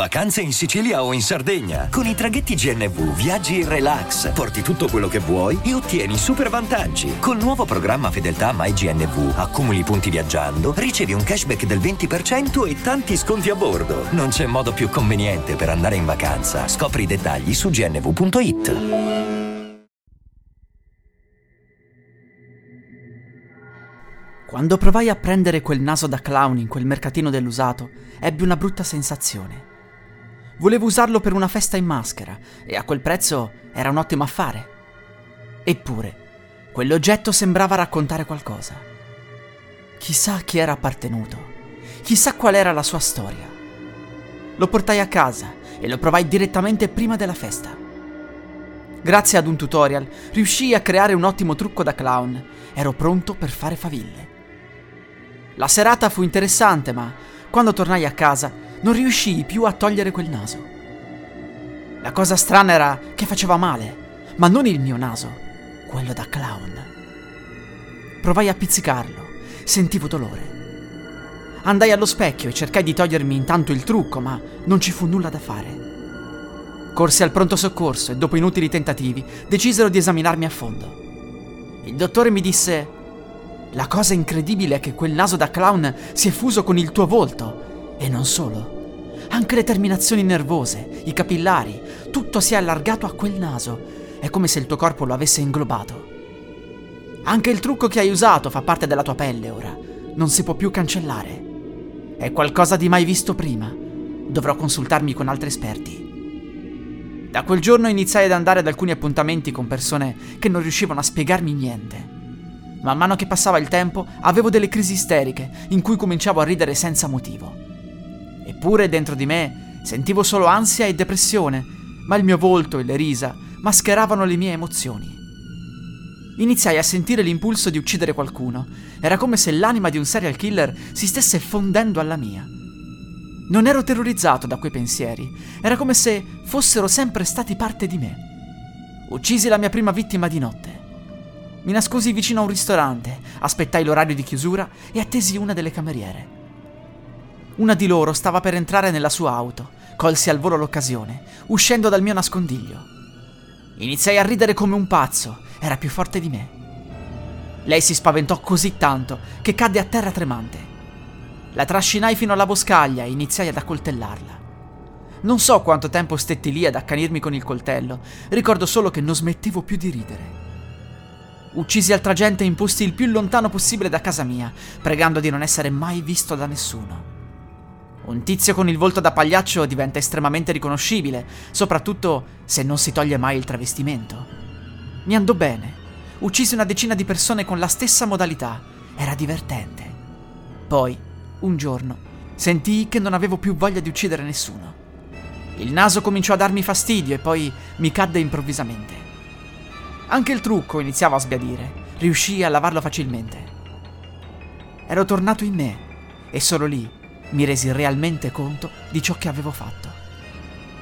Vacanze in Sicilia o in Sardegna. Con i traghetti GNV viaggi in relax, porti tutto quello che vuoi e ottieni super vantaggi. Col nuovo programma Fedeltà MyGNV accumuli punti viaggiando, ricevi un cashback del 20% e tanti sconti a bordo. Non c'è modo più conveniente per andare in vacanza. Scopri i dettagli su gnv.it. Quando provai a prendere quel naso da clown in quel mercatino dell'usato, ebbi una brutta sensazione. Volevo usarlo per una festa in maschera e a quel prezzo era un ottimo affare. Eppure, quell'oggetto sembrava raccontare qualcosa. Chissà a chi era appartenuto, chissà qual era la sua storia. Lo portai a casa e lo provai direttamente prima della festa. Grazie ad un tutorial riuscii a creare un ottimo trucco da clown. Ero pronto per fare faville. La serata fu interessante, ma quando tornai a casa non riuscii più a togliere quel naso. La cosa strana era che faceva male, ma non il mio naso, quello da clown. Provai a pizzicarlo, sentivo dolore. Andai allo specchio e cercai di togliermi intanto il trucco, ma non ci fu nulla da fare. Corsi al pronto soccorso e dopo inutili tentativi decisero di esaminarmi a fondo. Il dottore mi disse la cosa incredibile è che quel naso da clown si è fuso con il tuo volto. E non solo. Anche le terminazioni nervose, i capillari, tutto si è allargato a quel naso. È come se il tuo corpo lo avesse inglobato. Anche il trucco che hai usato fa parte della tua pelle ora. Non si può più cancellare. È qualcosa di mai visto prima. Dovrò consultarmi con altri esperti. Da quel giorno iniziai ad andare ad alcuni appuntamenti con persone che non riuscivano a spiegarmi niente. Man mano che passava il tempo avevo delle crisi isteriche in cui cominciavo a ridere senza motivo. Eppure dentro di me sentivo solo ansia e depressione, ma il mio volto e le risa mascheravano le mie emozioni. Iniziai a sentire l'impulso di uccidere qualcuno. Era come se l'anima di un serial killer si stesse fondendo alla mia. Non ero terrorizzato da quei pensieri, era come se fossero sempre stati parte di me. Uccisi la mia prima vittima di notte. Mi nascosi vicino a un ristorante, aspettai l'orario di chiusura e attesi una delle cameriere. Una di loro stava per entrare nella sua auto, colsi al volo l'occasione, uscendo dal mio nascondiglio. Iniziai a ridere come un pazzo, era più forte di me. Lei si spaventò così tanto che cadde a terra tremante. La trascinai fino alla boscaglia e iniziai ad accoltellarla. Non so quanto tempo stetti lì ad accanirmi con il coltello, ricordo solo che non smettevo più di ridere. Uccisi altra gente in posti il più lontano possibile da casa mia, pregando di non essere mai visto da nessuno. Un tizio con il volto da pagliaccio diventa estremamente riconoscibile, soprattutto se non si toglie mai il travestimento. Mi andò bene. Uccisi una decina di persone con la stessa modalità. Era divertente. Poi, un giorno, sentii che non avevo più voglia di uccidere nessuno. Il naso cominciò a darmi fastidio e poi mi cadde improvvisamente. Anche il trucco iniziava a sbiadire. Riuscii a lavarlo facilmente. Ero tornato in me e solo lì mi resi realmente conto di ciò che avevo fatto.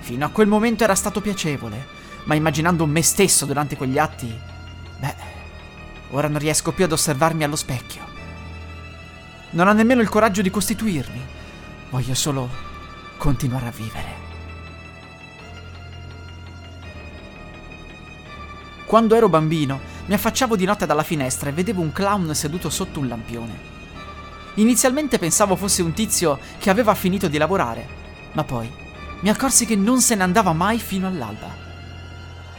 Fino a quel momento era stato piacevole, ma immaginando me stesso durante quegli atti, beh, ora non riesco più ad osservarmi allo specchio. Non ho nemmeno il coraggio di costituirmi. Voglio solo continuare a vivere. Quando ero bambino, mi affacciavo di notte dalla finestra e vedevo un clown seduto sotto un lampione. Inizialmente pensavo fosse un tizio che aveva finito di lavorare, ma poi mi accorsi che non se ne andava mai fino all'alba.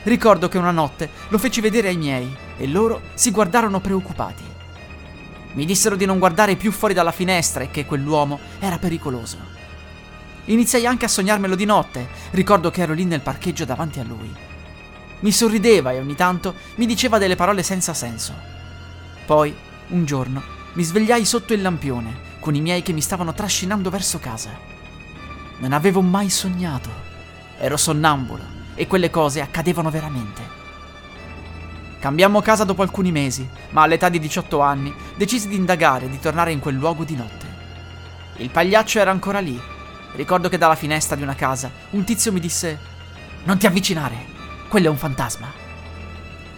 Ricordo che una notte lo feci vedere ai miei e loro si guardarono preoccupati. Mi dissero di non guardare più fuori dalla finestra e che quell'uomo era pericoloso. Iniziai anche a sognarmelo di notte, ricordo che ero lì nel parcheggio davanti a lui. Mi sorrideva e ogni tanto mi diceva delle parole senza senso. Poi, un giorno, mi svegliai sotto il lampione, con i miei che mi stavano trascinando verso casa. Non avevo mai sognato. Ero sonnambulo e quelle cose accadevano veramente. Cambiammo casa dopo alcuni mesi, ma all'età di 18 anni decisi di indagare e di tornare in quel luogo di notte. Il pagliaccio era ancora lì. Ricordo che dalla finestra di una casa un tizio mi disse: Non ti avvicinare, quello è un fantasma.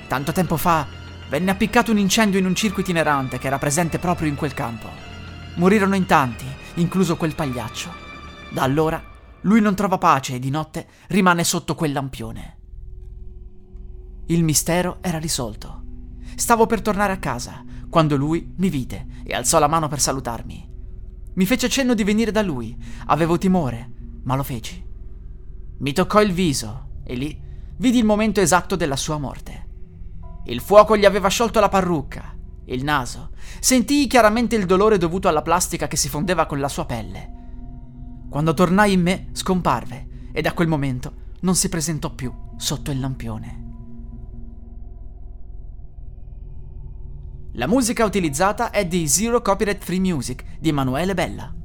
Tanto tempo fa venne appiccato un incendio in un circo itinerante che era presente proprio in quel campo. Morirono in tanti, incluso quel pagliaccio. Da allora Lui non trova pace e di notte rimane sotto quel lampione. Il mistero era risolto. Stavo per tornare a casa quando lui mi vide e alzò la mano per salutarmi. Mi fece cenno di venire da lui. Avevo timore, ma lo feci. Mi toccò il viso e lì vidi il momento esatto della sua morte. Il fuoco gli aveva sciolto la parrucca, il naso. Sentii chiaramente il dolore dovuto alla plastica che si fondeva con la sua pelle. Quando tornai in me, scomparve e da quel momento non si presentò più sotto il lampione. La musica utilizzata è di Zero Copyright Free Music di Emanuele Bella.